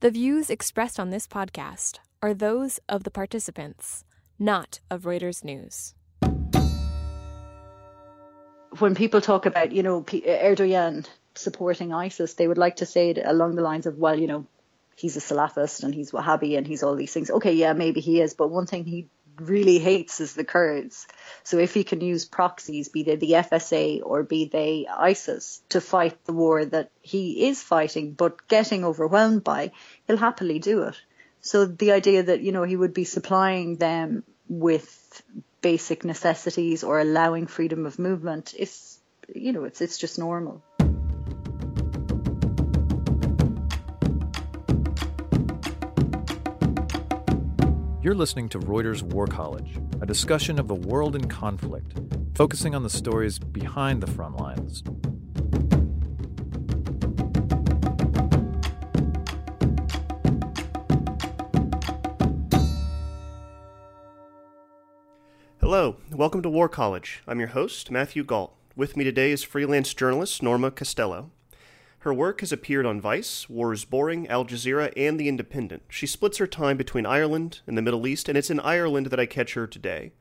The views expressed on this podcast are those of the participants, not of Reuters News. When people talk about, you know, Erdogan supporting ISIS, they would like to say it along the lines of, well, you know, he's a Salafist and he's Wahhabi and he's all these things. Okay, yeah, maybe he is, but one thing he really hates is the Kurds. So if he can use proxies, be they the FSA or be they ISIS, to fight the war that he is fighting but getting overwhelmed by, he'll happily do it. So the idea that, you know, he would be supplying them with basic necessities or allowing freedom of movement is, you know, it's, it's just normal. You're listening to Reuters War College, a discussion of the world in conflict, focusing on the stories behind the front lines. Hello, welcome to War College. I'm your host, Matthew Gault. With me today is freelance journalist Norma Costello. Her work has appeared on Vice, War is Boring, Al Jazeera, and The Independent. She splits her time between Ireland and the Middle East, and it's in Ireland that I catch her today.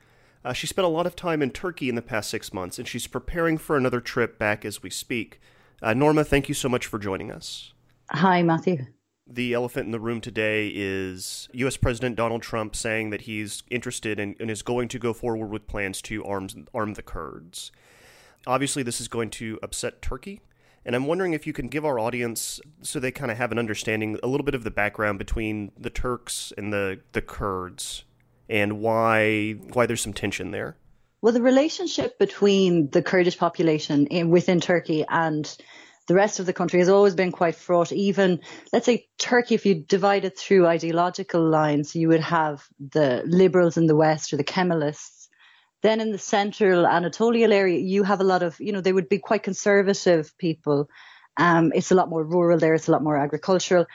Uh, she spent a lot of time in Turkey in the past six months, and she's preparing for another trip back as we speak. Uh, Norma, thank you so much for joining us. Hi, Matthew. The elephant in the room today is U.S. President Donald Trump saying that he's interested in, and is going to go forward with plans to arm, arm the Kurds. Obviously, this is going to upset Turkey, and I'm wondering if you can give our audience, so they kind of have an understanding, a little bit of the background between the Turks and the, the Kurds and why why there's some tension there. Well, the relationship between the Kurdish population in, within Turkey and the rest of the country has always been quite fraught. Even, let's say, Turkey, if you divide it through ideological lines, you would have the liberals in the West or the Kemalists then in the central Anatolian area, you have a lot of, you know, they would be quite conservative people. Um, it's a lot more rural there, it's a lot more agricultural.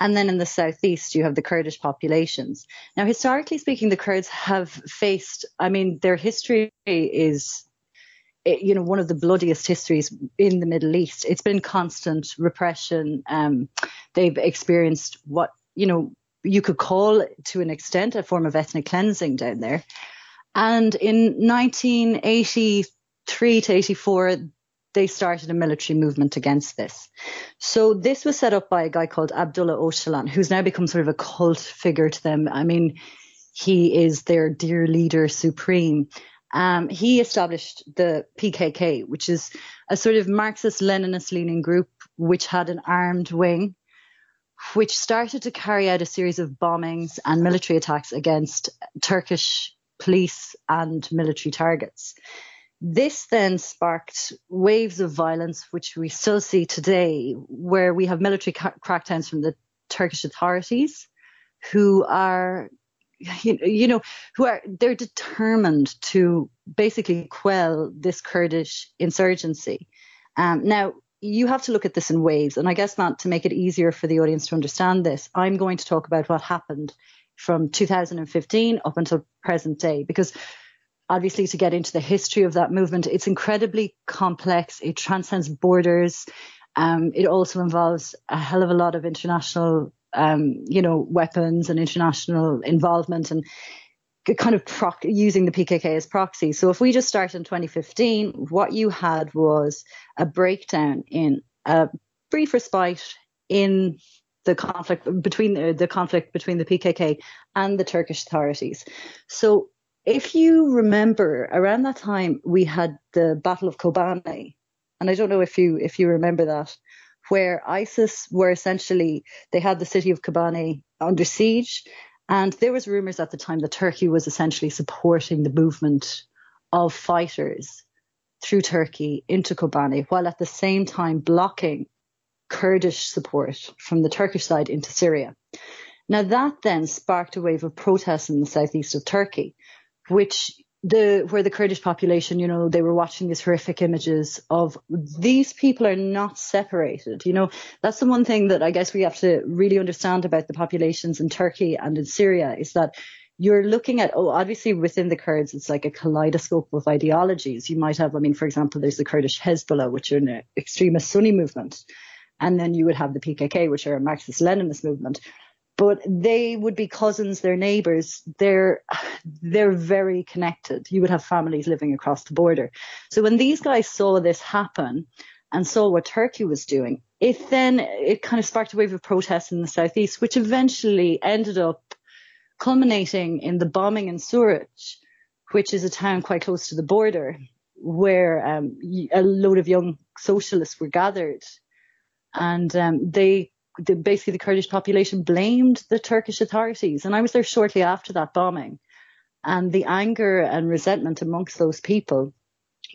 And then in the southeast, you have the Kurdish populations. Now, historically speaking, the Kurds have faced, I mean, their history is, you know, one of the bloodiest histories in the Middle East. It's been constant repression. Um, they've experienced what, you know, you could call to an extent a form of ethnic cleansing down there. And in 1983 to 84, they started a military movement against this. So this was set up by a guy called Abdullah Öcalan, who's now become sort of a cult figure to them. I mean, he is their dear leader supreme. Um, he established the PKK, which is a sort of Marxist Leninist leaning group which had an armed wing, which started to carry out a series of bombings and military attacks against Turkish police and military targets. This then sparked waves of violence, which we still see today, where we have military ca- crackdowns from the Turkish authorities who are you know, who are they're determined to basically quell this Kurdish insurgency. Um, now, you have to look at this in waves, and I guess not to make it easier for the audience to understand this. I'm going to talk about what happened from 2015 up until present day because obviously to get into the history of that movement it's incredibly complex it transcends borders um, it also involves a hell of a lot of international um, you know weapons and international involvement and kind of proc- using the PKK as proxy. So if we just start in 2015, what you had was a breakdown in a brief respite in Uh, the conflict between the, the conflict between the PKK and the Turkish authorities. So if you remember around that time we had the Battle of Kobani, and I don't know if you if you remember that, where ISIS were essentially they had the city of Kobani under siege, and there was rumors at the time that Turkey was essentially supporting the movement of fighters through Turkey into Kobani, while at the same time blocking Kurdish support from the Turkish side into Syria. Now that then sparked a wave of protests in the southeast of Turkey, which the where the Kurdish population, you know, they were watching these horrific images of these people are not separated. You know, that's the one thing that I guess we have to really understand about the populations in Turkey and in Syria is that you're looking at, oh, obviously within the Kurds, it's like a kaleidoscope of ideologies. You might have, I mean, for example, there's the Kurdish Hezbollah, which are an extremist Sunni movement. And then you would have the PKK, which are a Marxist Leninist movement. But they would be cousins, they're neighbors. They're, they're very connected. You would have families living across the border. So when these guys saw this happen and saw what Turkey was doing, it then, it kind of sparked a wave of protests in the southeast, which eventually ended up culminating in the bombing in Suruc, which is a town quite close to the border where um, a load of young socialists were gathered, and um, they, the, basically the Kurdish population blamed the Turkish authorities. And I was there shortly after that bombing, and the anger and resentment amongst those people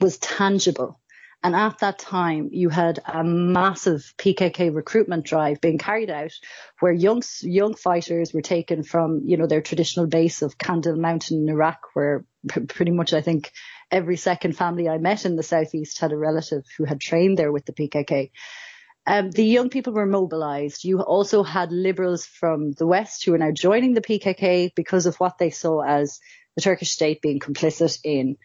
was tangible. And at that time, you had a massive PKK recruitment drive being carried out where young, young fighters were taken from, you know, their traditional base of Kandil Mountain in Iraq, where pretty much I think every second family I met in the southeast had a relative who had trained there with the PKK. Um, the young people were mobilized. You also had liberals from the West who are now joining the PKK because of what they saw as the Turkish state being complicit in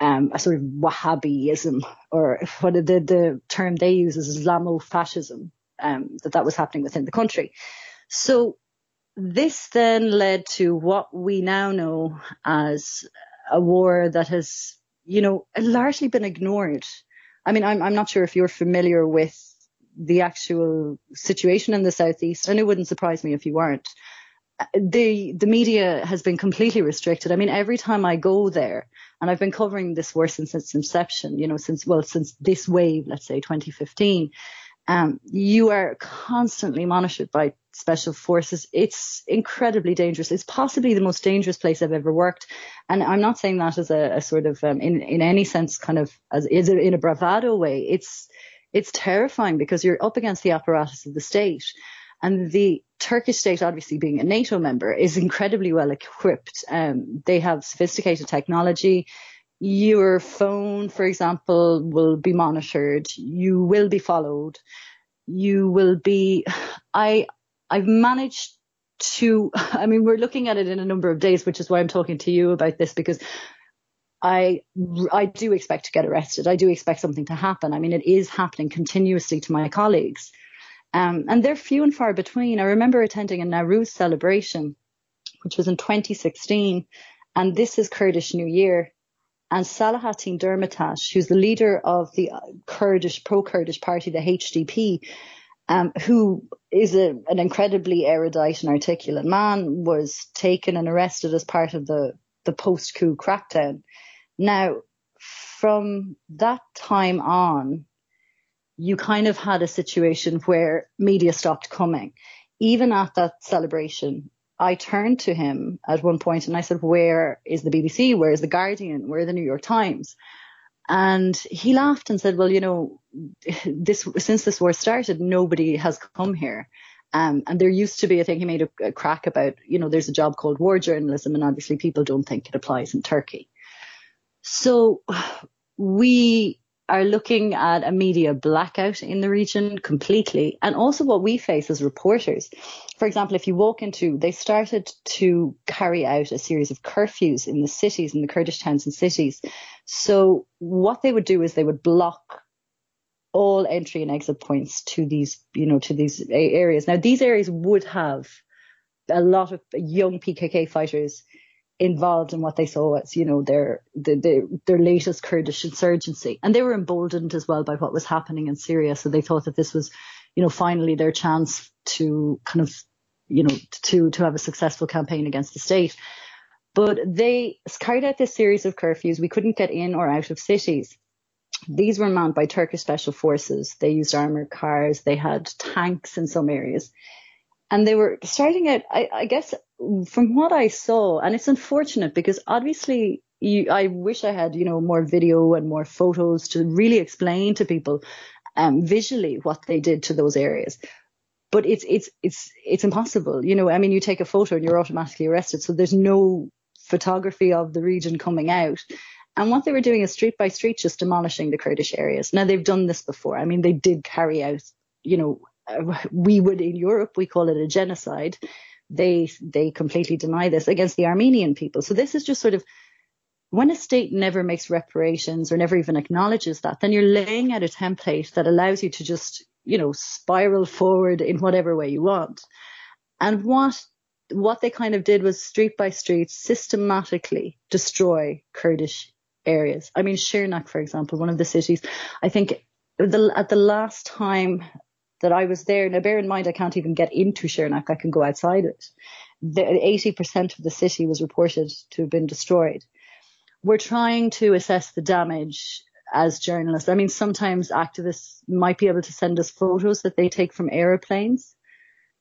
um, a sort of Wahhabism, or what the, the term they use is Islamofascism, um, that that was happening within the country. So this then led to what we now know as a war that has, you know, largely been ignored. I mean, I'm, I'm not sure if you're familiar with the actual situation in the southeast, and it wouldn't surprise me if you weren't. The the media has been completely restricted. I mean, every time I go there, and I've been covering this war since its inception, you know, since well, since this wave, let's say 2015, um, you are constantly monitored by special forces. It's incredibly dangerous. It's possibly the most dangerous place I've ever worked. And I'm not saying that as a, a sort of, um, in, in any sense, kind of as is it in a bravado way. It's, it's terrifying because you're up against the apparatus of the state. And the Turkish state, obviously being a NATO member, is incredibly well equipped. Um, they have sophisticated technology your phone, for example, will be monitored. You will be followed. You will be, I, I've managed to, I mean, we're looking at it in a number of days, which is why I'm talking to you about this because I, I do expect to get arrested. I do expect something to happen. I mean, it is happening continuously to my colleagues. Um, and they're few and far between. I remember attending a Nowruz celebration, which was in 2016, and this is Kurdish New Year and Selahattin Demirtas, who's the leader of the Kurdish, pro-Kurdish party, the HDP, um, who is a, an incredibly erudite and articulate man, was taken and arrested as part of the, the post-coup crackdown. Now, from that time on, you kind of had a situation where media stopped coming. Even at that celebration, I turned to him at one point and I said, where is the BBC? Where is the Guardian? Where are the New York Times? And he laughed and said, well, you know, this, since this war started, nobody has come here. Um, and there used to be, I think he made a, a crack about, you know, there's a job called war journalism and obviously people don't think it applies in Turkey. So we are looking at a media blackout in the region completely and also what we face as reporters. For example, if you walk into, they started to carry out a series of curfews in the cities, in the Kurdish towns and cities. So what they would do is they would block all entry and exit points to these, you know, to these areas. Now, these areas would have a lot of young PKK fighters involved in what they saw as, you know, their, the, the, their latest Kurdish insurgency. And they were emboldened as well by what was happening in Syria. So they thought that this was, you know, finally their chance to kind of, you know, to, to have a successful campaign against the state. But they carried out this series of curfews. We couldn't get in or out of cities. These were manned by Turkish special forces. They used armored cars. They had tanks in some areas and they were starting out, I, I, guess, from what I saw, and it's unfortunate because obviously you, I wish I had, you know, more video and more photos to really explain to people um, visually what they did to those areas. But it's, it's, it's, it's impossible. You know, I mean, you take a photo and you're automatically arrested. So there's no photography of the region coming out. And what they were doing is street by street, just demolishing the Kurdish areas. Now they've done this before. I mean, they did carry out, you know, we would in Europe, we call it a genocide. They, they completely deny this against the Armenian people. So this is just sort of, when a state never makes reparations or never even acknowledges that, then you're laying out a template that allows you to just, you know, spiral forward in whatever way you want. And what what they kind of did was street by street systematically destroy Kurdish areas. I mean, Shirnak, for example, one of the cities, I think the, at the last time that I was there, now bear in mind, I can't even get into Shirnak. I can go outside it. The, 80% of the city was reported to have been destroyed. We're trying to assess the damage as journalists. I mean, sometimes activists might be able to send us photos that they take from aeroplanes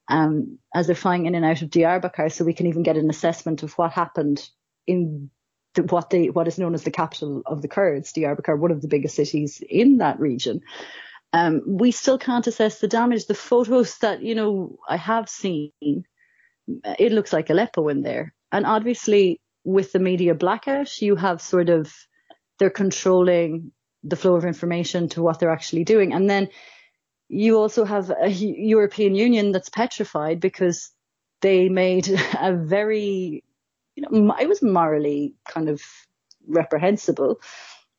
um, as they're flying in and out of Diyarbakir, so we can even get an assessment of what happened in the, what they what is known as the capital of the Kurds, Diyarbakir, one of the biggest cities in that region. Um, we still can't assess the damage. The photos that you know I have seen, it looks like Aleppo in there, and obviously with the media blackout, you have sort of they're controlling the flow of information to what they're actually doing, and then you also have a European Union that's petrified because they made a very, you know, it was morally kind of reprehensible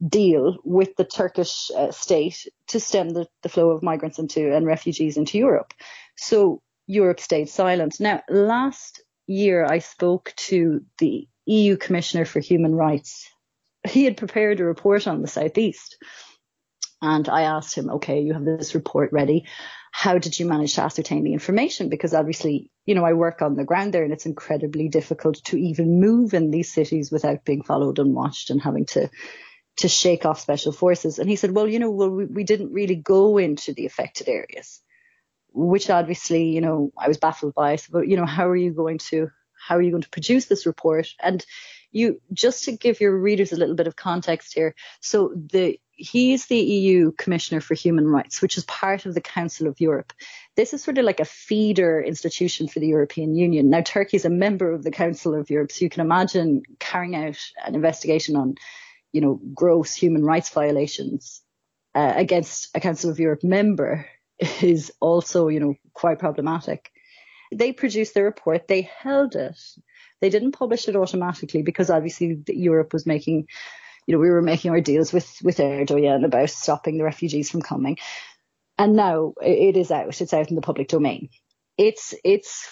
deal with the Turkish uh, state to stem the, the flow of migrants into and refugees into Europe. So Europe stayed silent. Now, last year I spoke to the EU Commissioner for Human Rights. He had prepared a report on the Southeast and I asked him, okay, you have this report ready. How did you manage to ascertain the information? Because obviously, you know, I work on the ground there and it's incredibly difficult to even move in these cities without being followed and watched and having to, to shake off special forces. And he said, well, you know, well, we, we didn't really go into the affected areas, which obviously, you know, I was baffled by. So, but, you know, how are you going to, how are you going to produce this report? And you, just to give your readers a little bit of context here. So the he's the EU Commissioner for Human Rights, which is part of the Council of Europe. This is sort of like a feeder institution for the European Union. Now, Turkey is a member of the Council of Europe, so you can imagine carrying out an investigation on, you know, gross human rights violations uh, against a Council of Europe member is also, you know, quite problematic. They produced their report, they held it. They didn't publish it automatically because obviously Europe was making you know, we were making our deals with, with Erdogan about stopping the refugees from coming. And now it is out. It's out in the public domain. It's, it's,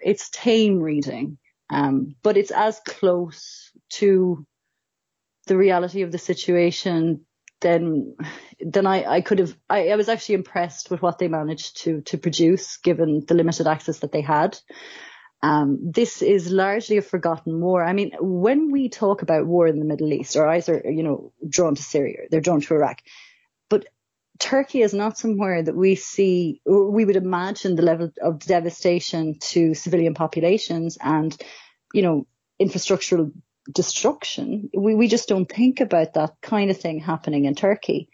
it's tame reading. Um, but it's as close to the reality of the situation than then I, I could have I, I was actually impressed with what they managed to to produce given the limited access that they had. Um, this is largely a forgotten war. I mean, when we talk about war in the Middle East, our eyes are, you know, drawn to Syria, they're drawn to Iraq. But Turkey is not somewhere that we see, we would imagine the level of devastation to civilian populations and, you know, infrastructural destruction. We, we just don't think about that kind of thing happening in Turkey.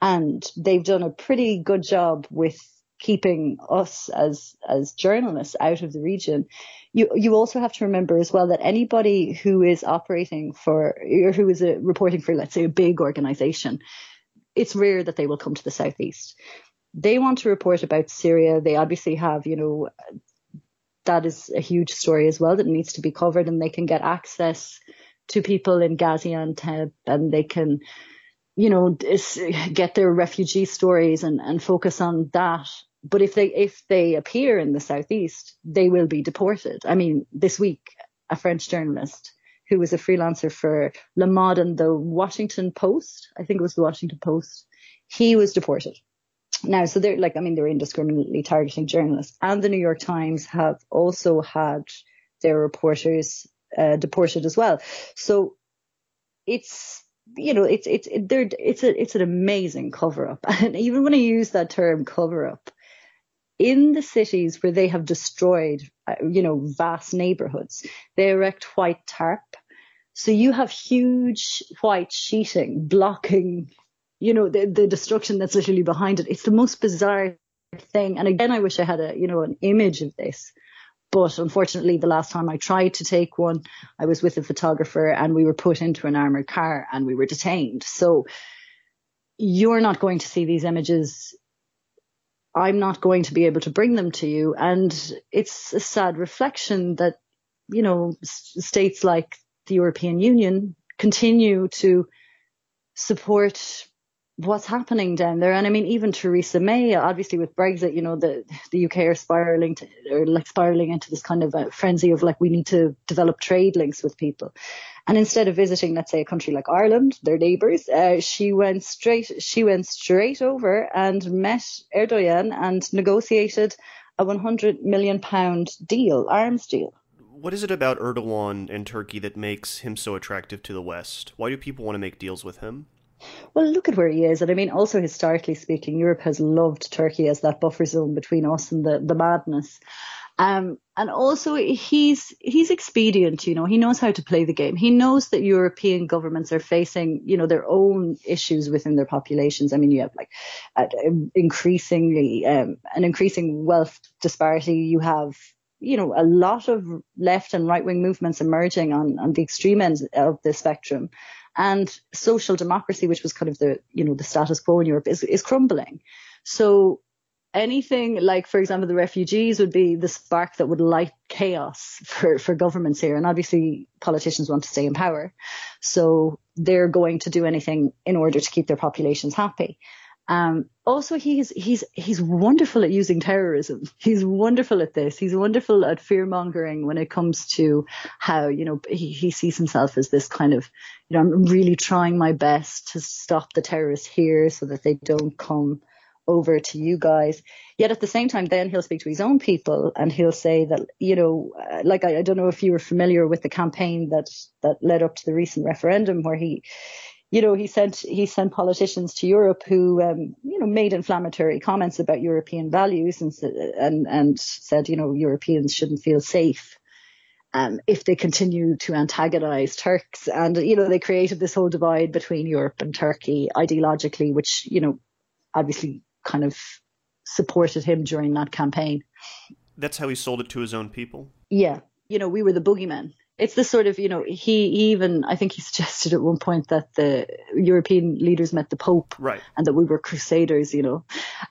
And they've done a pretty good job with keeping us as as journalists out of the region. You you also have to remember as well that anybody who is operating for or who is a, reporting for let's say a big organization, it's rare that they will come to the southeast. They want to report about Syria. They obviously have you know that is a huge story as well that needs to be covered, and they can get access to people in Gaziantep, and they can you know, get their refugee stories and, and focus on that. But if they if they appear in the southeast, they will be deported. I mean, this week a French journalist who was a freelancer for Le Monde and the Washington Post, I think it was the Washington Post, he was deported. Now, so they're like, I mean, they're indiscriminately targeting journalists, and the New York Times have also had their reporters uh, deported as well. So it's you know, it's it's it, it's a it's an amazing cover up, and even when I use that term cover up, in the cities where they have destroyed, uh, you know, vast neighborhoods, they erect white tarp. So you have huge white sheeting blocking, you know, the, the destruction that's literally behind it. It's the most bizarre thing. And again, I wish I had a, you know, an image of this but unfortunately, the last time I tried to take one, I was with a photographer and we were put into an armored car and we were detained. So you're not going to see these images. I'm not going to be able to bring them to you. And it's a sad reflection that, you know, states like the European Union continue to support what's happening down there. And I mean, even Theresa May, obviously with Brexit, you know, the the UK are spiraling to, or like spiraling into this kind of frenzy of like we need to develop trade links with people. And instead of visiting, let's say, a country like Ireland, their neighbours, uh, she went straight she went straight over and met Erdogan and negotiated a 100 million pound deal, arms deal. What is it about Erdogan and Turkey that makes him so attractive to the West? Why do people want to make deals with him? Well, look at where he is. And I mean, also historically speaking, Europe has loved Turkey as that buffer zone between us and the, the madness. Um, and also he's he's expedient, you know. He knows how to play the game. He knows that European governments are facing, you know, their own issues within their populations. I mean, you have like uh, increasingly um, an increasing wealth disparity. You have you know, a lot of left and right wing movements emerging on, on the extreme ends of the spectrum and social democracy, which was kind of the you know the status quo in Europe, is is crumbling. So anything like, for example, the refugees would be the spark that would light chaos for, for governments here. And obviously politicians want to stay in power. So they're going to do anything in order to keep their populations happy. Um, also, he's he's he's wonderful at using terrorism. He's wonderful at this. He's wonderful at fear mongering when it comes to how you know he, he sees himself as this kind of you know I'm really trying my best to stop the terrorists here so that they don't come over to you guys. Yet at the same time, then he'll speak to his own people and he'll say that, you know, uh, like I, I, don't know if you were familiar with the campaign that that led up to the recent referendum where he you know, he sent he sent politicians to Europe who, um, you know, made inflammatory comments about European values and and and said, you know, Europeans shouldn't feel safe um, if they continue to antagonize Turks. And, you know, they created this whole divide between Europe and Turkey ideologically, which, you know, obviously kind of supported him during that campaign. That's how he sold it to his own people? Yeah. You know, we were the boogeymen it's this sort of, you know, he, he, even, I think he suggested at one point that the European leaders met the Pope. Right. And that we were crusaders, you know.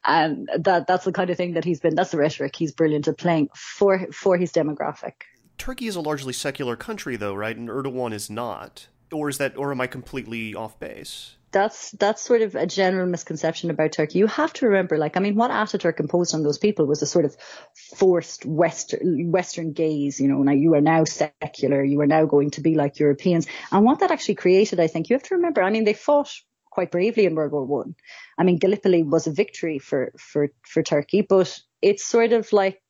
And that, that's the kind of thing that he's been, that's the rhetoric he's brilliant at playing for, for his demographic. Turkey is a largely secular country, though, right? And Erdogan is not. Or is that, or am I completely off base? That's that's sort of a general misconception about Turkey. You have to remember, like, I mean, what Ataturk imposed on those people was a sort of forced Western Western gaze. You know, now you are now secular, you are now going to be like Europeans, and what that actually created, I think, you have to remember. I mean, they fought quite bravely in World War One. I. I mean, Gallipoli was a victory for for for Turkey, but it's sort of like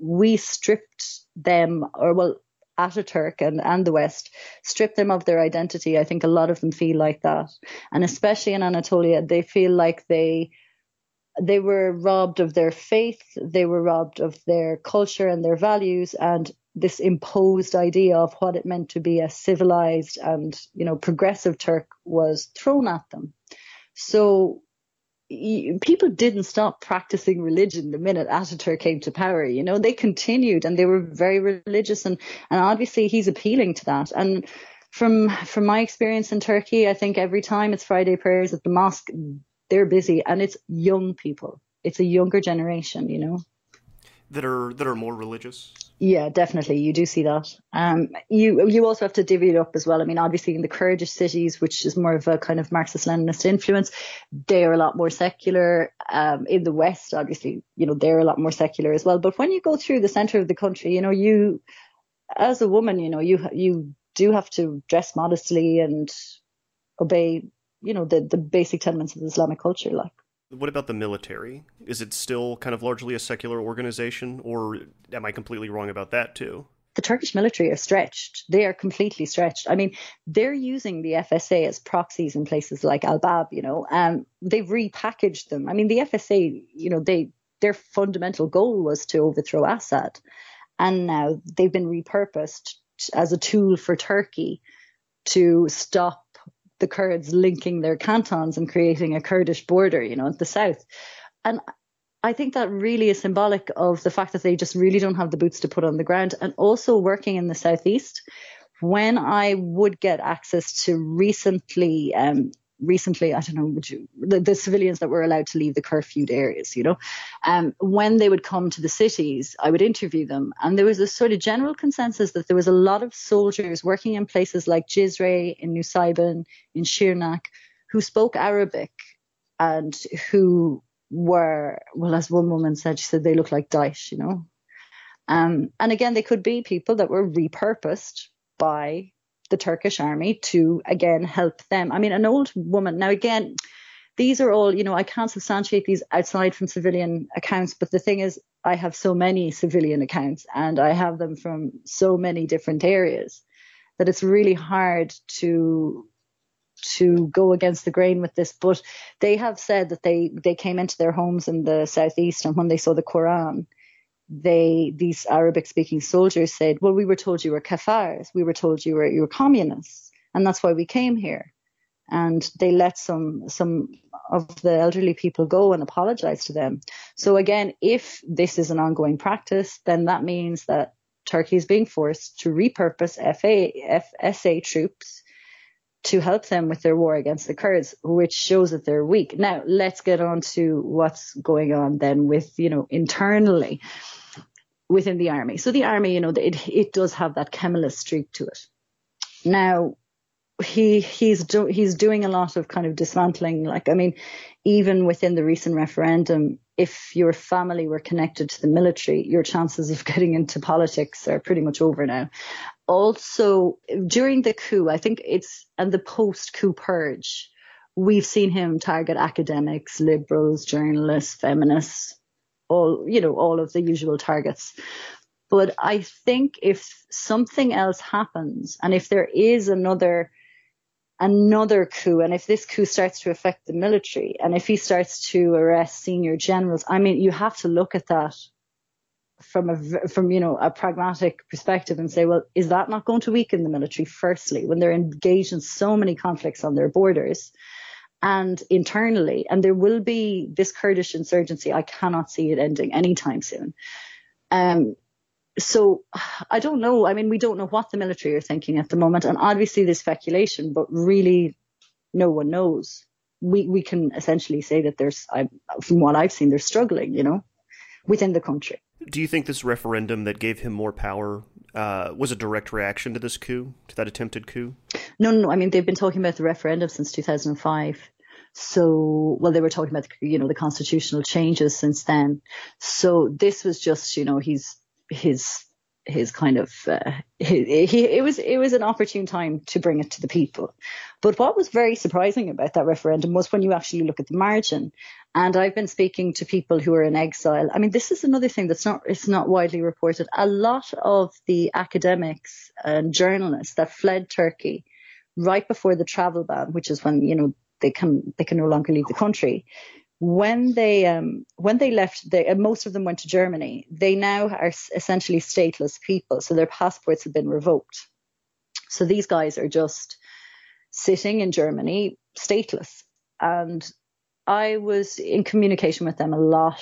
we stripped them, or well, Ataturk and, and the West strip them of their identity. I think a lot of them feel like that. And especially in Anatolia, they feel like they they were robbed of their faith, they were robbed of their culture and their values and this imposed idea of what it meant to be a civilized and, you know, progressive Turk was thrown at them. So people didn't stop practicing religion the minute Ataturk came to power. You know, they continued and they were very religious, and and obviously he's appealing to that. And from from my experience in Turkey, I think every time it's Friday prayers at the mosque, they're busy, and it's young people. It's a younger generation, you know, that are that are more religious. Yeah, definitely. You do see that. Um, you you also have to divvy it up as well. I mean, obviously in the Kurdish cities, which is more of a kind of Marxist-Leninist influence, they are a lot more secular. Um, in the West, obviously, you know, they're a lot more secular as well. But when you go through the center of the country, you know, you, as a woman, you know, you you do have to dress modestly and obey, you know, the the basic tenets of Islamic culture, like. What about the military? Is it still kind of largely a secular organization, or am I completely wrong about that too? The Turkish military are stretched. They are completely stretched. I mean, they're using the FSA as proxies in places like Al Bab, you know, um, they've repackaged them. I mean, the FSA, you know, they their fundamental goal was to overthrow Assad. And now they've been repurposed as a tool for Turkey to stop the Kurds linking their cantons and creating a Kurdish border, you know, at the south. And I think that really is symbolic of the fact that they just really don't have the boots to put on the ground. And also working in the southeast, when I would get access to recently um, recently, I don't know, would you, the, the, civilians that were allowed to leave the curfewed areas, you know, um, when they would come to the cities, I would interview them. And there was a sort of general consensus that there was a lot of soldiers working in places like Cizre, in Nusaybin, in Shirnak, who spoke Arabic and who were, well, as one woman said, she said they look like Daesh, you know. Um, and again, they could be people that were repurposed by the Turkish army to again help them. I mean, an old woman. Now, again, these are all, you know, I can't substantiate these outside from civilian accounts, but the thing is, I have so many civilian accounts and I have them from so many different areas that it's really hard to to go against the grain with this. But they have said that they they came into their homes in the southeast and when they saw the Quran, they these Arabic speaking soldiers said, Well, we were told you were kafirs, we were told you were you were communists, and that's why we came here. And they let some some of the elderly people go and apologize to them. So again, if this is an ongoing practice, then that means that Turkey is being forced to repurpose FA, FSA troops to help them with their war against the Kurds, which shows that they're weak. Now, let's get on to what's going on then with, you know, internally within the army. So the army, you know, it, it does have that Kemalist streak to it. Now, he he's do, he's doing a lot of kind of dismantling. Like, I mean, even within the recent referendum, if your family were connected to the military, your chances of getting into politics are pretty much over now also during the coup, I think it's and the post coup purge, we've seen him target academics, liberals, journalists, feminists, all you know, all of the usual targets. But I think if something else happens, and if there is another another coup, and if this coup starts to affect the military, and if he starts to arrest senior generals, I mean, you have to look at that from a from you know a pragmatic perspective and say, well, is that not going to weaken the military? Firstly, when they're engaged in so many conflicts on their borders and internally, and there will be this Kurdish insurgency. I cannot see it ending anytime soon. Um, so I don't know. I mean, we don't know what the military are thinking at the moment, and obviously there's speculation, but really, no one knows. We we can essentially say that there's, I, from what I've seen, they're struggling. You know, within the country. Do you think this referendum that gave him more power uh, was a direct reaction to this coup, to that attempted coup? No, no. I mean, they've been talking about the referendum since 2005. So, well, they were talking about, you know, the constitutional changes since then. So this was just, you know, he's his his kind of uh, he, he, it was it was an opportune time to bring it to the people. But what was very surprising about that referendum was when you actually look at the margin. And I've been speaking to people who are in exile. I mean, this is another thing that's not it's not widely reported. A lot of the academics and journalists that fled Turkey right before the travel ban, which is when you know they can they can no longer leave the country when they um, when they left, they, uh, most of them went to Germany. They now are essentially stateless people, so their passports have been revoked. So these guys are just sitting in Germany, stateless. And I was in communication with them a lot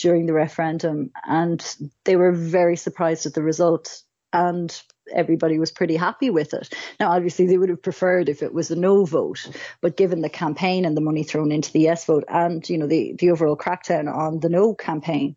during the referendum, and they were very surprised at the result. And everybody was pretty happy with it. Now, obviously, they would have preferred if it was a no vote, but given the campaign and the money thrown into the yes vote, and you know the the overall crackdown on the no campaign,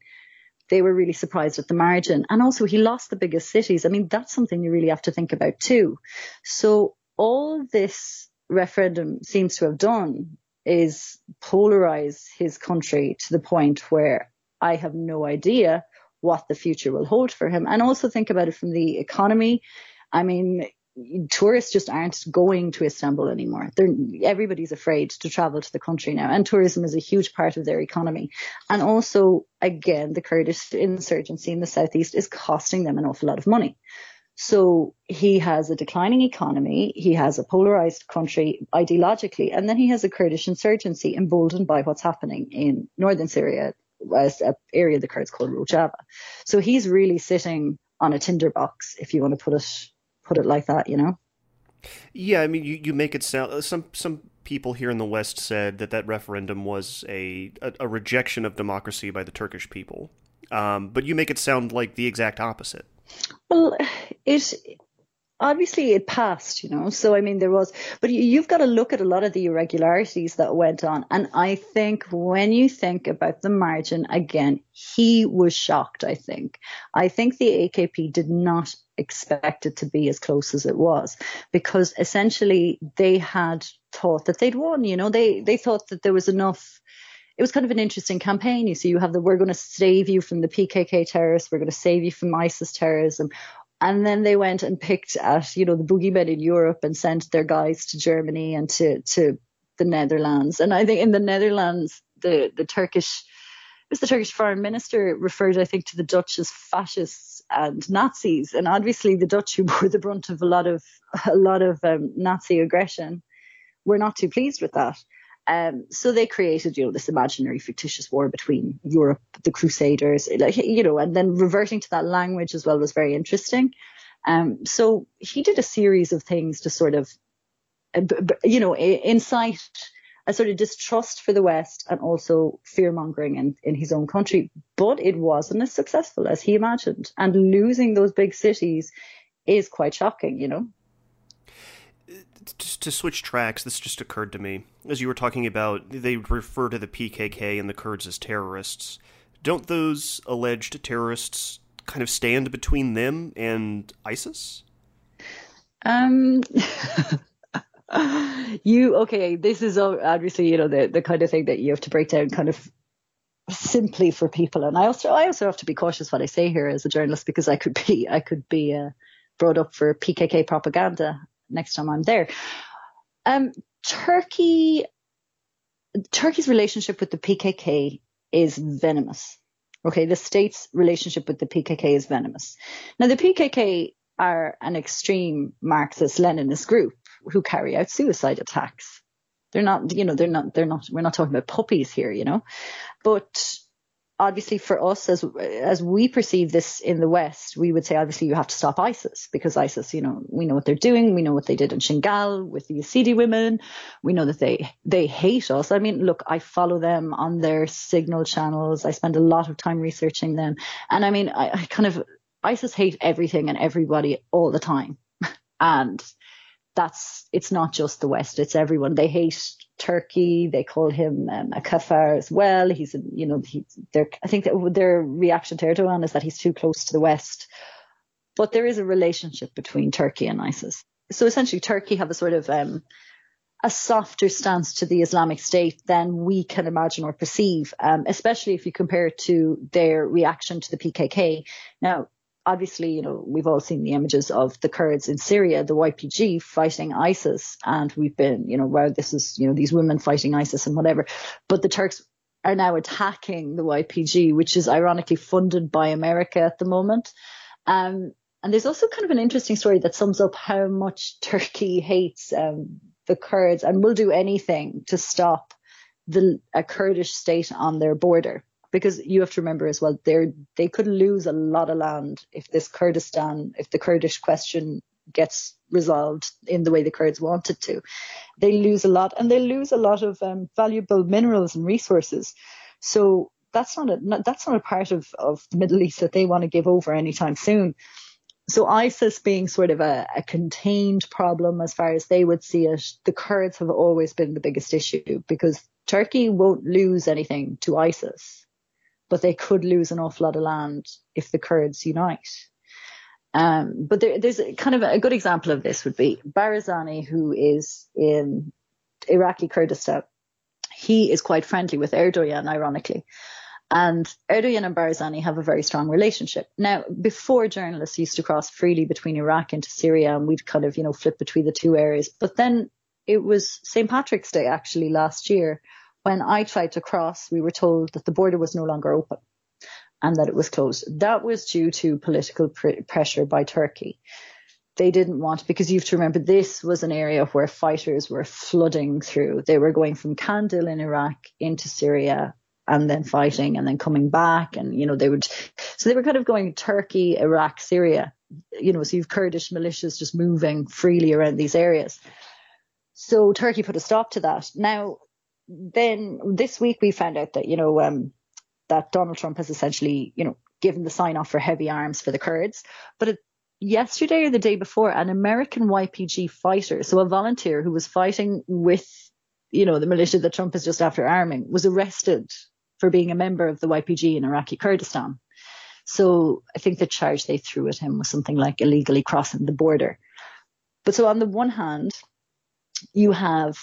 they were really surprised at the margin. And also, he lost the biggest cities. I mean, that's something you really have to think about too. So all this referendum seems to have done is polarize his country to the point where I have no idea what the future will hold for him. And also think about it from the economy. I mean, tourists just aren't going to Istanbul anymore. They're, everybody's afraid to travel to the country now, and tourism is a huge part of their economy. And also, again, the Kurdish insurgency in the southeast is costing them an awful lot of money. So he has a declining economy, he has a polarized country ideologically, and then he has a Kurdish insurgency emboldened by what's happening in northern Syria, an area of the Kurds called Rojava. So he's really sitting on a tinderbox, if you want to put it put it like that, you know. Yeah, I mean, you, you make it sound uh, some some people here in the West said that that referendum was a a, a rejection of democracy by the Turkish people, um, but you make it sound like the exact opposite. Well, it obviously it passed, you know. So I mean, there was, but you've got to look at a lot of the irregularities that went on. And I think when you think about the margin again, he was shocked. I think. I think the AKP did not expect it to be as close as it was because essentially they had thought that they'd won. You know, they they thought that there was enough it was kind of an interesting campaign. You see, you have the we're going to save you from the PKK terrorists, we're going to save you from ISIS terrorism. And then they went and picked at, you know, the boogeymen in Europe and sent their guys to Germany and to, to the Netherlands. And I think in the Netherlands, the, the Turkish, it was the Turkish foreign minister referred, I think, to the Dutch as fascists and Nazis. And obviously the Dutch who bore the brunt of a lot of, a lot of um, Nazi aggression were not too pleased with that. Um, so they created, you know, this imaginary fictitious war between Europe, the Crusaders, like, you know, and then reverting to that language as well was very interesting. Um, so he did a series of things to sort of, uh, you know, incite a sort of distrust for the West and also fear mongering in, in his own country. But it wasn't as successful as he imagined. And losing those big cities is quite shocking, you know to switch tracks, this just occurred to me. As you were talking about, they refer to the PKK and the Kurds as terrorists. Don't those alleged terrorists kind of stand between them and ISIS? Um, you okay? This is obviously you know the the kind of thing that you have to break down kind of simply for people, and I also I also have to be cautious what I say here as a journalist because I could be I could be uh, brought up for PKK propaganda next time I'm there. Um, Turkey, Turkey's relationship with the PKK is venomous. Okay, the state's relationship with the PKK is venomous. Now, the PKK are an extreme Marxist Leninist group who carry out suicide attacks. They're not, you know, they're not, they're not, we're not talking about puppies here, you know, but obviously for us as as we perceive this in the West, we would say obviously you have to stop ISIS because ISIS, you know, we know what they're doing. We know what they did in Shingal with the Yazidi women. We know that they they hate us. I mean, look, I follow them on their signal channels. I spend a lot of time researching them, and I mean, I, I kind of ISIS hate everything and everybody all the time, and that's it's not just the West; it's everyone. They hate Turkey. They call him um, a kafir as well. He's, a. you know, he, I think their reaction to Erdogan is that he's too close to the West. But there is a relationship between Turkey and ISIS. So essentially, Turkey have a sort of um, a softer stance to the Islamic State than we can imagine or perceive, um, especially if you compare it to their reaction to the PKK. Now, obviously, you know, we've all seen the images of the Kurds in Syria, the YPG fighting ISIS, and we've been, you know, wow, this is, you know, these women fighting ISIS and whatever. But the Turks are now attacking the YPG, which is ironically funded by America at the moment. Um, and there's also kind of an interesting story that sums up how much Turkey hates um, the Kurds and will do anything to stop the a Kurdish state on their border because you have to remember as well, they they could lose a lot of land if this Kurdistan, if the Kurdish question gets resolved in the way the Kurds want it to. They lose a lot, and they lose a lot of um, valuable minerals and resources. So that's not a not, that's not a part of of the Middle East that they want to give over anytime soon. So ISIS being sort of a, a, contained problem as far as they would see it, the Kurds have always been the biggest issue because Turkey won't lose anything to ISIS but they could lose an awful lot of land if the Kurds unite. Um, but there, there's kind of a, a good example of this would be Barzani, who is in Iraqi Kurdistan. He is quite friendly with Erdogan, ironically. And Erdogan and Barzani have a very strong relationship. Now, before journalists used to cross freely between Iraq into Syria and we'd kind of, you know, flip between the two areas. But then it was St. Patrick's Day actually last year when I tried to cross, we were told that the border was no longer open and that it was closed. That was due to political pr- pressure by Turkey. They didn't want, because you have to remember, this was an area where fighters were flooding through. They were going from Kandil in Iraq into Syria and then fighting and then coming back. And, you know, they would, so they were kind of going Turkey, Iraq, Syria, you know, so you've Kurdish militias just moving freely around these areas. So Turkey put a stop to that. Now, then this week we found out that, you know, um, that Donald Trump has essentially, you know, given the sign off for heavy arms for the Kurds. But it, yesterday or the day before, an American YPG fighter, so a volunteer who was fighting with, you know, the militia that Trump is just after arming, was arrested for being a member of the YPG in Iraqi Kurdistan. So I think the charge they threw at him was something like illegally crossing the border. But so on the one hand, you have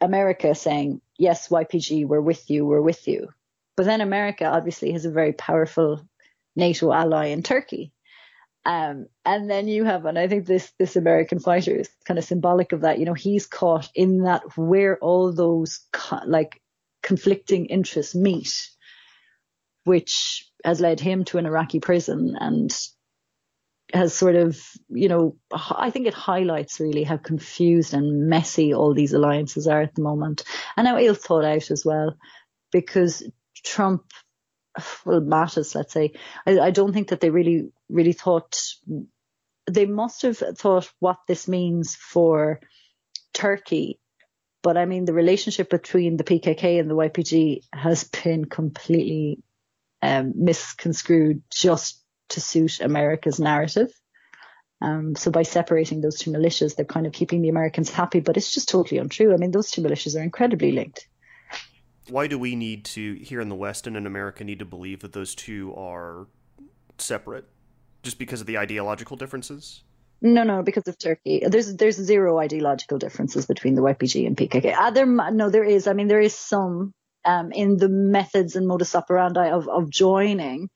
America saying, yes, YPG, we're with you, we're with you. But then America obviously has a very powerful NATO ally in Turkey. Um, and then you have, and I think this this American fighter is kind of symbolic of that. You know, he's caught in that where all those co- like conflicting interests meet, which has led him to an Iraqi prison and has sort of, you know, I think it highlights really how confused and messy all these alliances are at the moment, and how ill thought out as well, because Trump well, Mattis, let's say, I, I don't think that they really, really thought, they must have thought what this means for Turkey. But I mean, the relationship between the PKK and the YPG has been completely um, misconstrued just to suit America's narrative. Um, so by separating those two militias, they're kind of keeping the Americans happy, but it's just totally untrue. I mean, those two militias are incredibly linked why do we need to here in the West and in America need to believe that those two are separate just because of the ideological differences? No, no, because of Turkey. There's there's zero ideological differences between the YPG and PKK. Uh, there, no, there is. I mean, there is some um, in the methods and modus operandi of, of joining,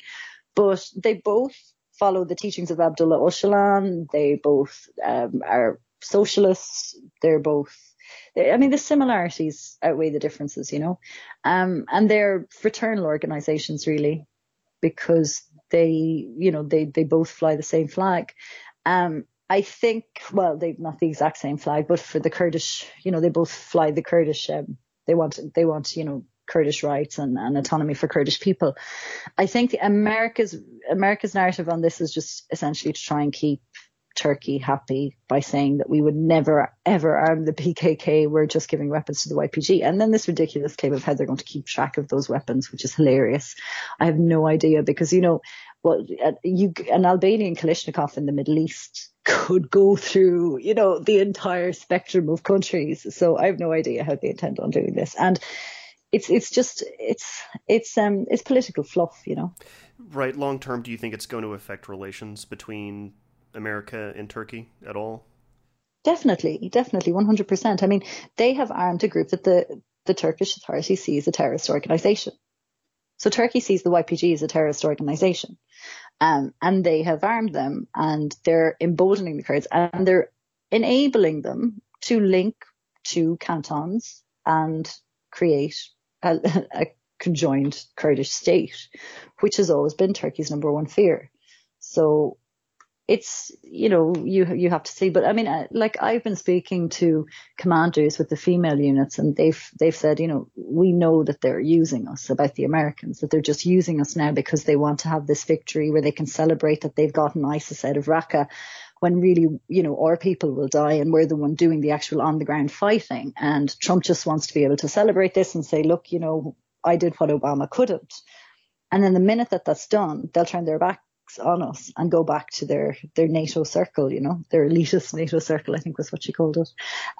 but they both follow the teachings of Abdullah Öcalan. They both um, are socialists. They're both I mean, the similarities outweigh the differences, you know, um, and they're fraternal organizations really, because they, you know, they they both fly the same flag. Um, I think, well, they not the exact same flag, but for the Kurdish, you know, they both fly the Kurdish. Um, they want they want, you know, Kurdish rights and, and autonomy for Kurdish people. I think America's America's narrative on this is just essentially to try and keep Turkey happy by saying that we would never ever arm the PKK. We're just giving weapons to the YPG. And then this ridiculous claim of how they're going to keep track of those weapons, which is hilarious. I have no idea because, you know, well, uh, you, an Albanian Kalashnikov in the Middle East could go through, you know, the entire spectrum of countries. So I have no idea how they intend on doing this. And it's, it's just, it's, it's, um, it's political fluff, you know. Right. Long term, do you think it's going to affect relations between America and Turkey at all? Definitely, definitely, 100%. I mean, they have armed a group that the, the Turkish authority sees a terrorist organization. So Turkey sees the YPG as a terrorist organization. Um, and they have armed them and they're emboldening the Kurds and they're enabling them to link to cantons and create a, a conjoined Kurdish state, which has always been Turkey's number one fear. So it's you know you you have to see but i mean uh, like i've been speaking to commanders with the female units and they've they've said you know we know that they're using us about the americans that they're just using us now because they want to have this victory where they can celebrate that they've gotten isis out of raqqa when really you know our people will die and we're the one doing the actual on the ground fighting and trump just wants to be able to celebrate this and say look you know i did what obama couldn't and then the minute that that's done, they'll turn their back on us and go back to their their NATO circle, you know, their elitist NATO circle, I think was what she called it.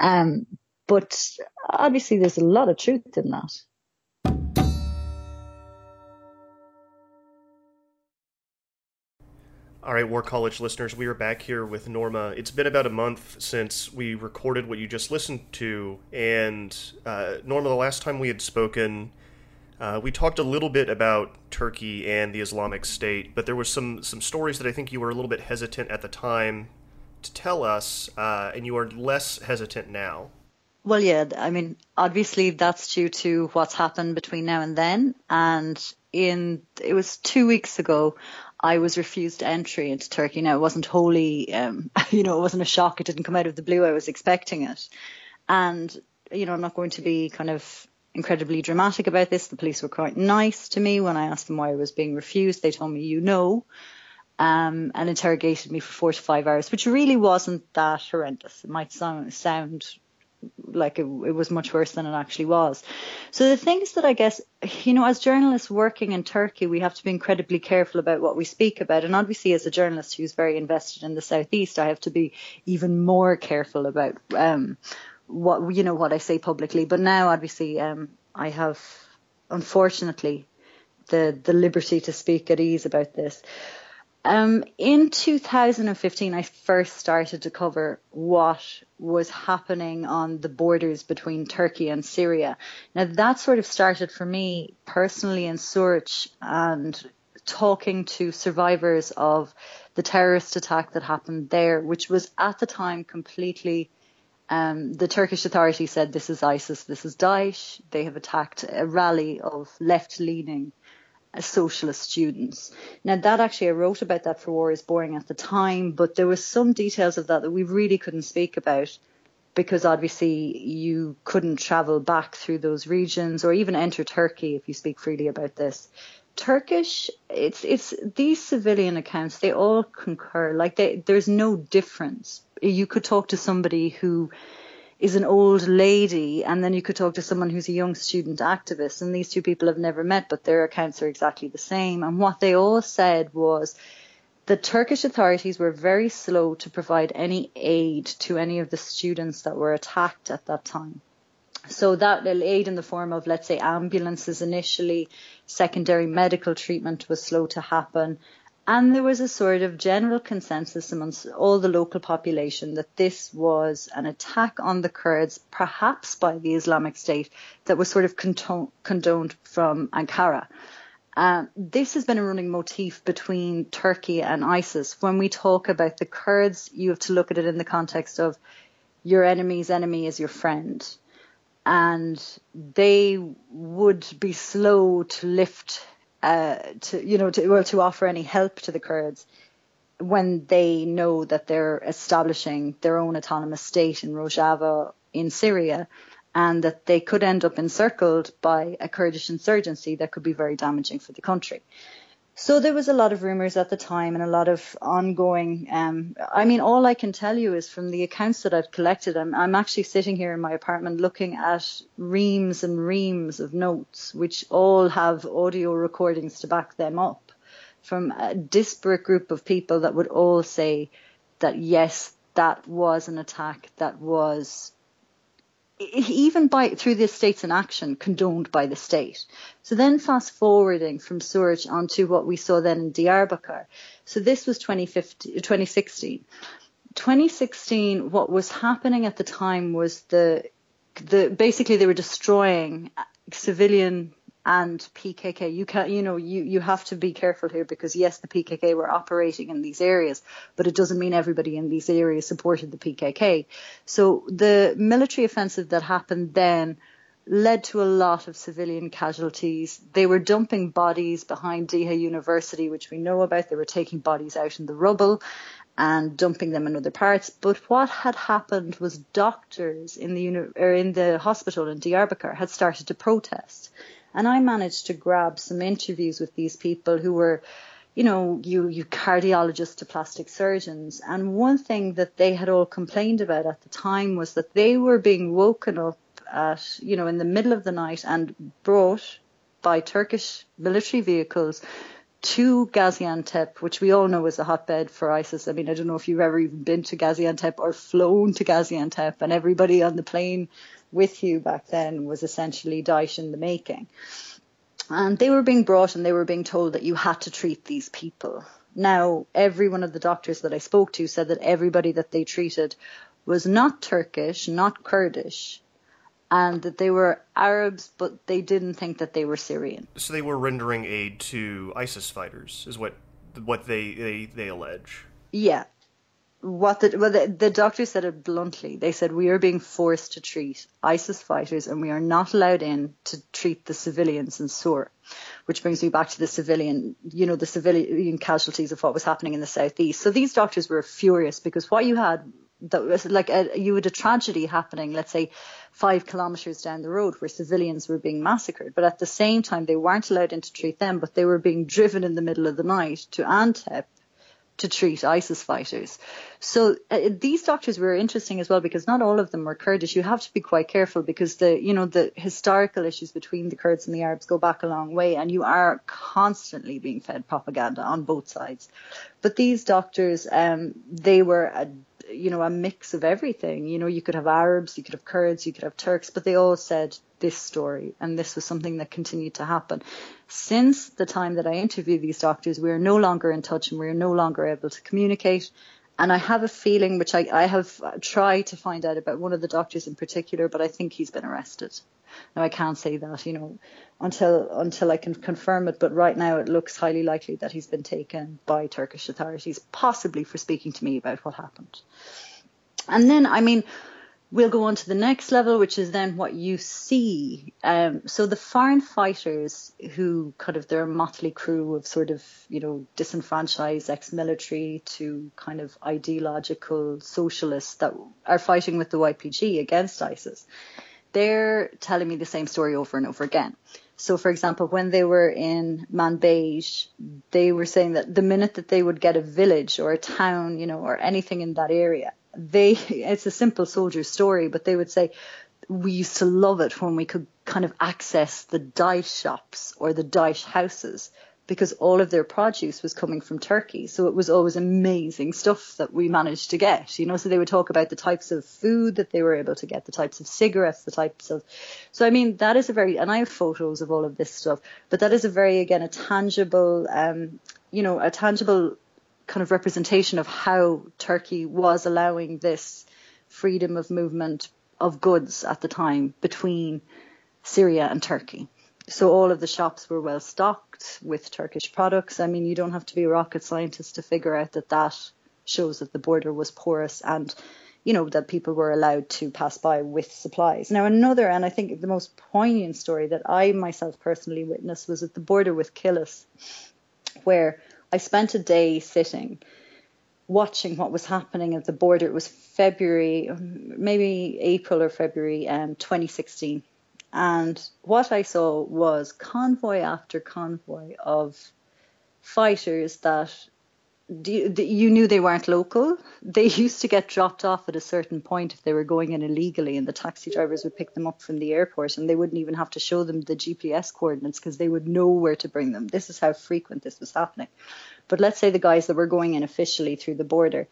Um, but obviously, there's a lot of truth in that. All right, War College listeners, we are back here with Norma. It's been about a month since we recorded what you just listened to, and uh, Norma, the last time we had spoken, uh, we talked a little bit about Turkey and the Islamic State, but there were some some stories that I think you were a little bit hesitant at the time to tell us, uh, and you are less hesitant now. Well, yeah, I mean, obviously that's due to what's happened between now and then, and in it was two weeks ago. I was refused entry into Turkey. Now it wasn't wholly, um, you know, it wasn't a shock. It didn't come out of the blue. I was expecting it, and you know, I'm not going to be kind of incredibly dramatic about this. The police were quite nice to me when I asked them why I was being refused. They told me, you know, um, and interrogated me for four to five hours, which really wasn't that horrendous. It might sound, sound like it, it, was much worse than it actually was. So the things that I guess, you know, as journalists working in Turkey, we have to be incredibly careful about what we speak about. And obviously, as a journalist who's very invested in the southeast, I have to be even more careful about um, what you know what I say publicly. But now, obviously, um, I have unfortunately the the liberty to speak at ease about this. Um, in 2015, I first started to cover what was happening on the borders between Turkey and Syria. Now, that sort of started for me personally in Suruç and talking to survivors of the terrorist attack that happened there, which was at the time completely. Um, the Turkish authorities said this is ISIS, this is Daesh. They have attacked a rally of left leaning socialist students. Now that actually I wrote about that for War is Boring at the time, but there were some details of that that we really couldn't speak about because obviously you couldn't travel back through those regions or even enter Turkey if you speak freely about this. Turkish, it's it's these civilian accounts. They all concur. Like they, there's no difference. You could talk to somebody who is an old lady, and then you could talk to someone who's a young student activist, and these two people have never met, but their accounts are exactly the same. And what they all said was the Turkish authorities were very slow to provide any aid to any of the students that were attacked at that time. So that aid in the form of, let's say, ambulances initially, secondary medical treatment was slow to happen, and there was a sort of general consensus amongst all the local population that this was an attack on the Kurds, perhaps by the Islamic State, that was sort of condoned from Ankara. Uh, this has been a running motif between Turkey and ISIS. When we talk about the Kurds, you have to look at it in the context of your enemy's enemy is your friend. And they would be slow to lift uh, to you know to well to offer any help to the Kurds when they know that they're establishing their own autonomous state in Rojava in Syria and that they could end up encircled by a Kurdish insurgency that could be very damaging for the country. So there was a lot of rumors at the time and a lot of ongoing. Um, I mean, all I can tell you is from the accounts that I've collected. I'm, I'm actually sitting here in my apartment looking at reams and reams of notes, which all have audio recordings to back them up from a disparate group of people that would all say that yes, that was an attack that was even by through the states in action condoned by the state. So then fast forwarding from Suruç onto what we saw then in Diyarbakir. So this was 2016. 2016, what was happening at the time was the the basically they were destroying civilian and PKK. You can you know, you, you have to be careful here because yes, the PKK were operating in these areas, but it doesn't mean everybody in these areas supported the PKK. So the military offensive that happened then led to a lot of civilian casualties. They were dumping bodies behind Deha University, which we know about. They were taking bodies out in the rubble and dumping them in other parts. But what had happened was doctors in the uni- or in the hospital in Diyarbakir had started to protest. And I managed to grab some interviews with these people who were, you know, you, you cardiologists to plastic surgeons. And one thing that they had all complained about at the time was that they were being woken up at, you know, in the middle of the night and brought by Turkish military vehicles to Gaziantep, which we all know is a hotbed for ISIS. I mean, I don't know if you've ever even been to Gaziantep or flown to Gaziantep, and everybody on the plane with you back then was essentially Daesh in the making. And they were being brought and they were being told that you had to treat these people. Now, every one of the doctors that I spoke to said that everybody that they treated was not Turkish, not Kurdish, and that they were Arabs, but they didn't think that they were Syrian. So they were rendering aid to ISIS fighters, is what what they they, they allege. Yeah, what the well the, the doctor said it bluntly. They said we are being forced to treat ISIS fighters and we are not allowed in to treat the civilians in Sur. Which brings me back to the civilian, you know, the civilian casualties of what was happening in the southeast. So these doctors were furious because what you had that was like a, you had a tragedy happening, let's say five kilometers down the road where civilians were being massacred. But at the same time, they weren't allowed in to treat them, but they were being driven in the middle of the night to Antep to treat ISIS fighters. So uh, these doctors were interesting as well because not all of them were Kurdish. You have to be quite careful because the you know the historical issues between the Kurds and the Arabs go back a long way, and you are constantly being fed propaganda on both sides. But these doctors, um, they were a you know a mix of everything. You know, you could have Arabs, you could have Kurds, you could have Turks, but they all said this story, and this was something that continued to happen. Since the time that I interviewed these doctors, we are no longer in touch and we are no longer able to communicate. And I have a feeling, which I, I have tried to find out about one of the doctors in particular, but I think he's been arrested. Now I can't say that, you know, until until I can confirm it. But right now it looks highly likely that he's been taken by Turkish authorities, possibly for speaking to me about what happened. And then, I mean, we'll go on to the next level, which is then what you see. Um, so the foreign fighters who kind of their motley crew of sort of, you know, disenfranchised ex-military to kind of ideological socialists that are fighting with the YPG against ISIS, they're telling me the same story over and over again. So, for example, when they were in Manbij, they were saying that the minute that they would get a village or a town, you know, or anything in that area, they it's a simple soldier story, but they would say we used to love it when we could kind of access the Daesh shops or the Daesh houses because all of their produce was coming from Turkey. So it was always amazing stuff that we managed to get, you know. So they would talk about the types of food that they were able to get, the types of cigarettes, the types of. So I mean, that is a very, and I have photos of all of this stuff, but that is a very, again, a tangible, um, you know, a tangible kind of representation of how Turkey was allowing this freedom of movement of goods at the time between Syria and Turkey. So all of the shops were well stocked with Turkish products. I mean, you don't have to be a rocket scientist to figure out that that shows that the border was porous and, you know, that people were allowed to pass by with supplies. Now, another, and I think the most poignant story that I myself personally witnessed was at the border with Kilis, where I spent a day sitting watching what was happening at the border. It was February, maybe April or February um, 2016. And what I saw was convoy after convoy of fighters that you, knew they weren't local. They used to get dropped off at a certain point if they were going in illegally, and the taxi drivers would pick them up from the airport, and they wouldn't even have to show them the GPS coordinates because they would know where to bring them. This is how frequent this was happening. But let's say the guys that were going in officially through the border,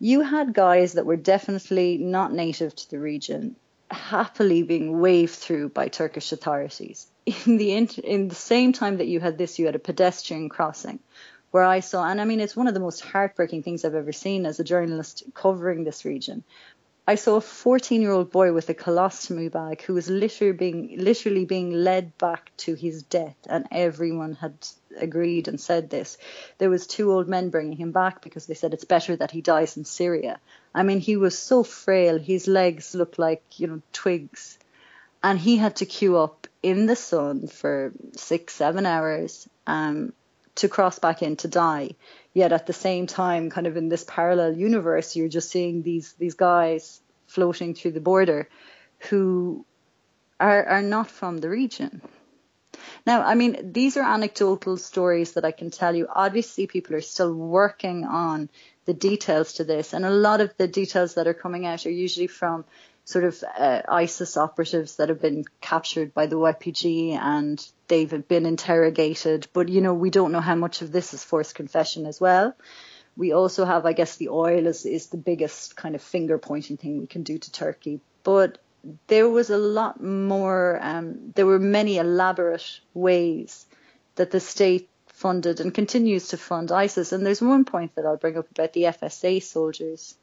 you had guys that were definitely not native to the region, happily being waved through by Turkish authorities. In the in the same time that you had this, you had a pedestrian crossing where I saw, and I mean, it's one of the most heartbreaking things I've ever seen as a journalist covering this region. I saw a 14 year old boy with a colostomy bag who was literally being, literally being led back to his death, and everyone had agreed and said this. There was two old men bringing him back because they said it's better that he dies in Syria. I mean, he was so frail, his legs looked like, you know, twigs. And he had to queue up in the sun for six, seven hours. Um, to cross back in to die. Yet at the same time, kind of in this parallel universe, you're just seeing these these guys floating through the border who are are not from the region. Now, I mean, these are anecdotal stories that I can tell you. Obviously, people are still working on the details to this, and a lot of the details that are coming out are usually from sort of uh, ISIS operatives that have been captured by the YPG and they've been interrogated. But, you know, we don't know how much of this is forced confession as well. We also have, I guess, the oil is, is the biggest kind of finger pointing thing we can do to Turkey. But there was a lot more, um, there were many elaborate ways that the state funded and continues to fund ISIS. And there's one point that I'll bring up about the FSA soldiers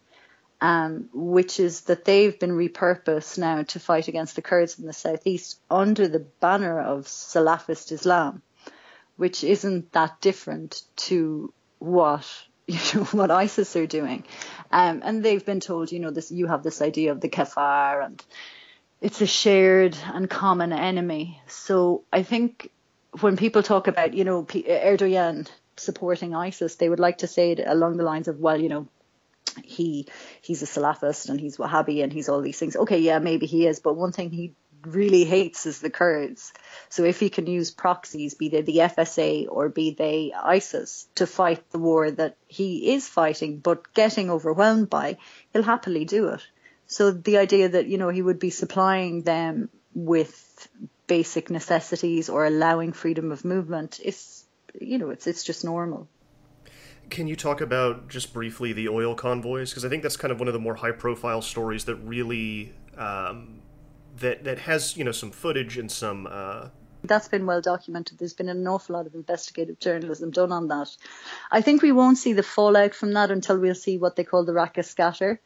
um, which is that they've been repurposed now to fight against the Kurds in the southeast under the banner of Salafist Islam, which isn't that different to what you know what ISIS are doing. Um, and they've been told, you know, this you have this idea of the kafir and it's a shared and common enemy. So I think when people talk about, you know, Erdogan supporting ISIS, they would like to say it along the lines of, well, you know, he he's a Salafist and he's Wahhabi and he's all these things. Okay, yeah, maybe he is, but one thing he really hates is the Kurds. So if he can use proxies, be they the FSA or be they ISIS, to fight the war that he is fighting but getting overwhelmed by, he'll happily do it. So the idea that, you know, he would be supplying them with basic necessities or allowing freedom of movement is, you know, it's, it's just normal. Can you talk about just briefly the oil convoys? Because I think that's kind of one of the more high profile stories that really um, that that has you know some footage and some. Uh... That's been well documented. There's been an awful lot of investigative journalism done on that. I think we won't see the fallout from that until we'll see what they call the Raqqa scatter,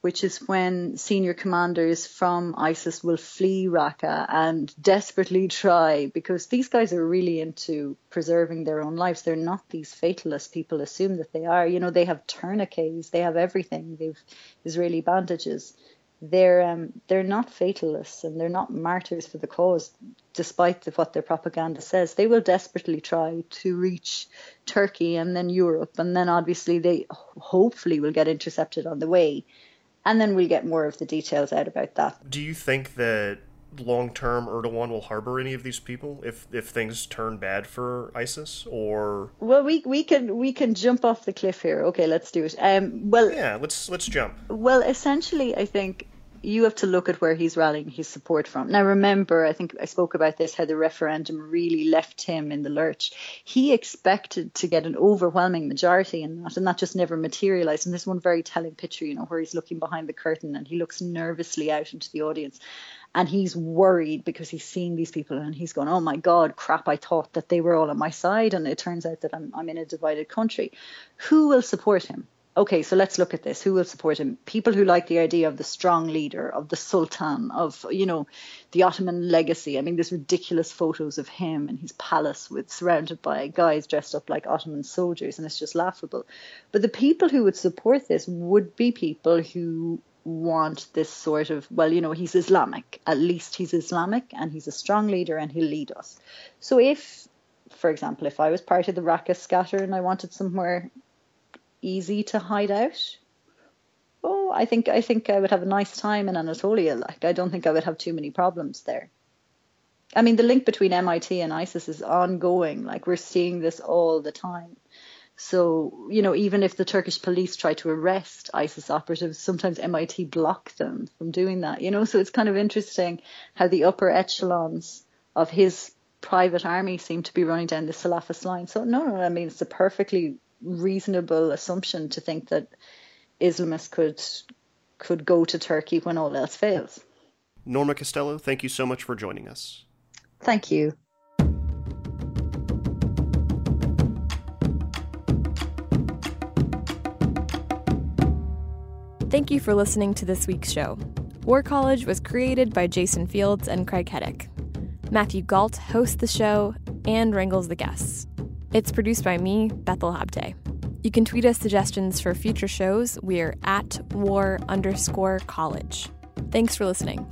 which is when senior commanders from ISIS will flee Raqqa and desperately try, because these guys are really into preserving their own lives. They're not these fatalists people assume that they are. You know, they have tourniquets, they have everything, they've Israeli bandages they're um, they're not fatalists and they're not martyrs for the cause, despite the, what their propaganda says. They will desperately try to reach Turkey and then Europe, and then obviously they hopefully will get intercepted on the way, and then we'll get more of the details out about that. Do you think that long term Erdogan will harbor any of these people if if things turn bad for ISIS or Well we we can we can jump off the cliff here. Okay, let's do it. Um well Yeah, let's let's jump. Well, essentially I think you have to look at where he's rallying his support from. Now, remember, I think I spoke about this how the referendum really left him in the lurch. He expected to get an overwhelming majority in that, and that just never materialized. And there's one very telling picture, you know, where he's looking behind the curtain and he looks nervously out into the audience and he's worried because he's seen these people and he's going, oh my God, crap, I thought that they were all on my side. And it turns out that I'm, I'm in a divided country. Who will support him? Okay, so let's look at this. Who will support him? People who like the idea of the strong leader, of the Sultan, of, you know, the Ottoman legacy. I mean, there's ridiculous photos of him and his palace with surrounded by guys dressed up like Ottoman soldiers, and it's just laughable. But the people who would support this would be people who want this sort of well you know he's islamic at least he's islamic and he's a strong leader and he'll lead us so if for example if i was part of the raqqa scatter and i wanted somewhere easy to hide out. Oh i think i think i would have a nice time in anatolia. Like i don't think i would have too many problems there. I mean the link between mit and isis is ongoing. Like we're seeing this all the time. So, you know, even if the Turkish police try to arrest ISIS operatives, sometimes MIT block them from doing that, you know. So it's kind of interesting how the upper echelons of his private army seem to be running down the Salafist line. So, no, no, I mean, it's a perfectly reasonable assumption to think that Islamists could could go to Turkey when all else fails. Norma Costello, thank you so much for joining us. Thank you. Thank you for listening to this week's show. War College was created by Jason Fields and Craig Heddick. Matthew Gault hosts the show and wrangles the guests. It's produced by me, Bethel Habte. You can tweet us suggestions for future shows. We're at war underscore college. Thanks for listening.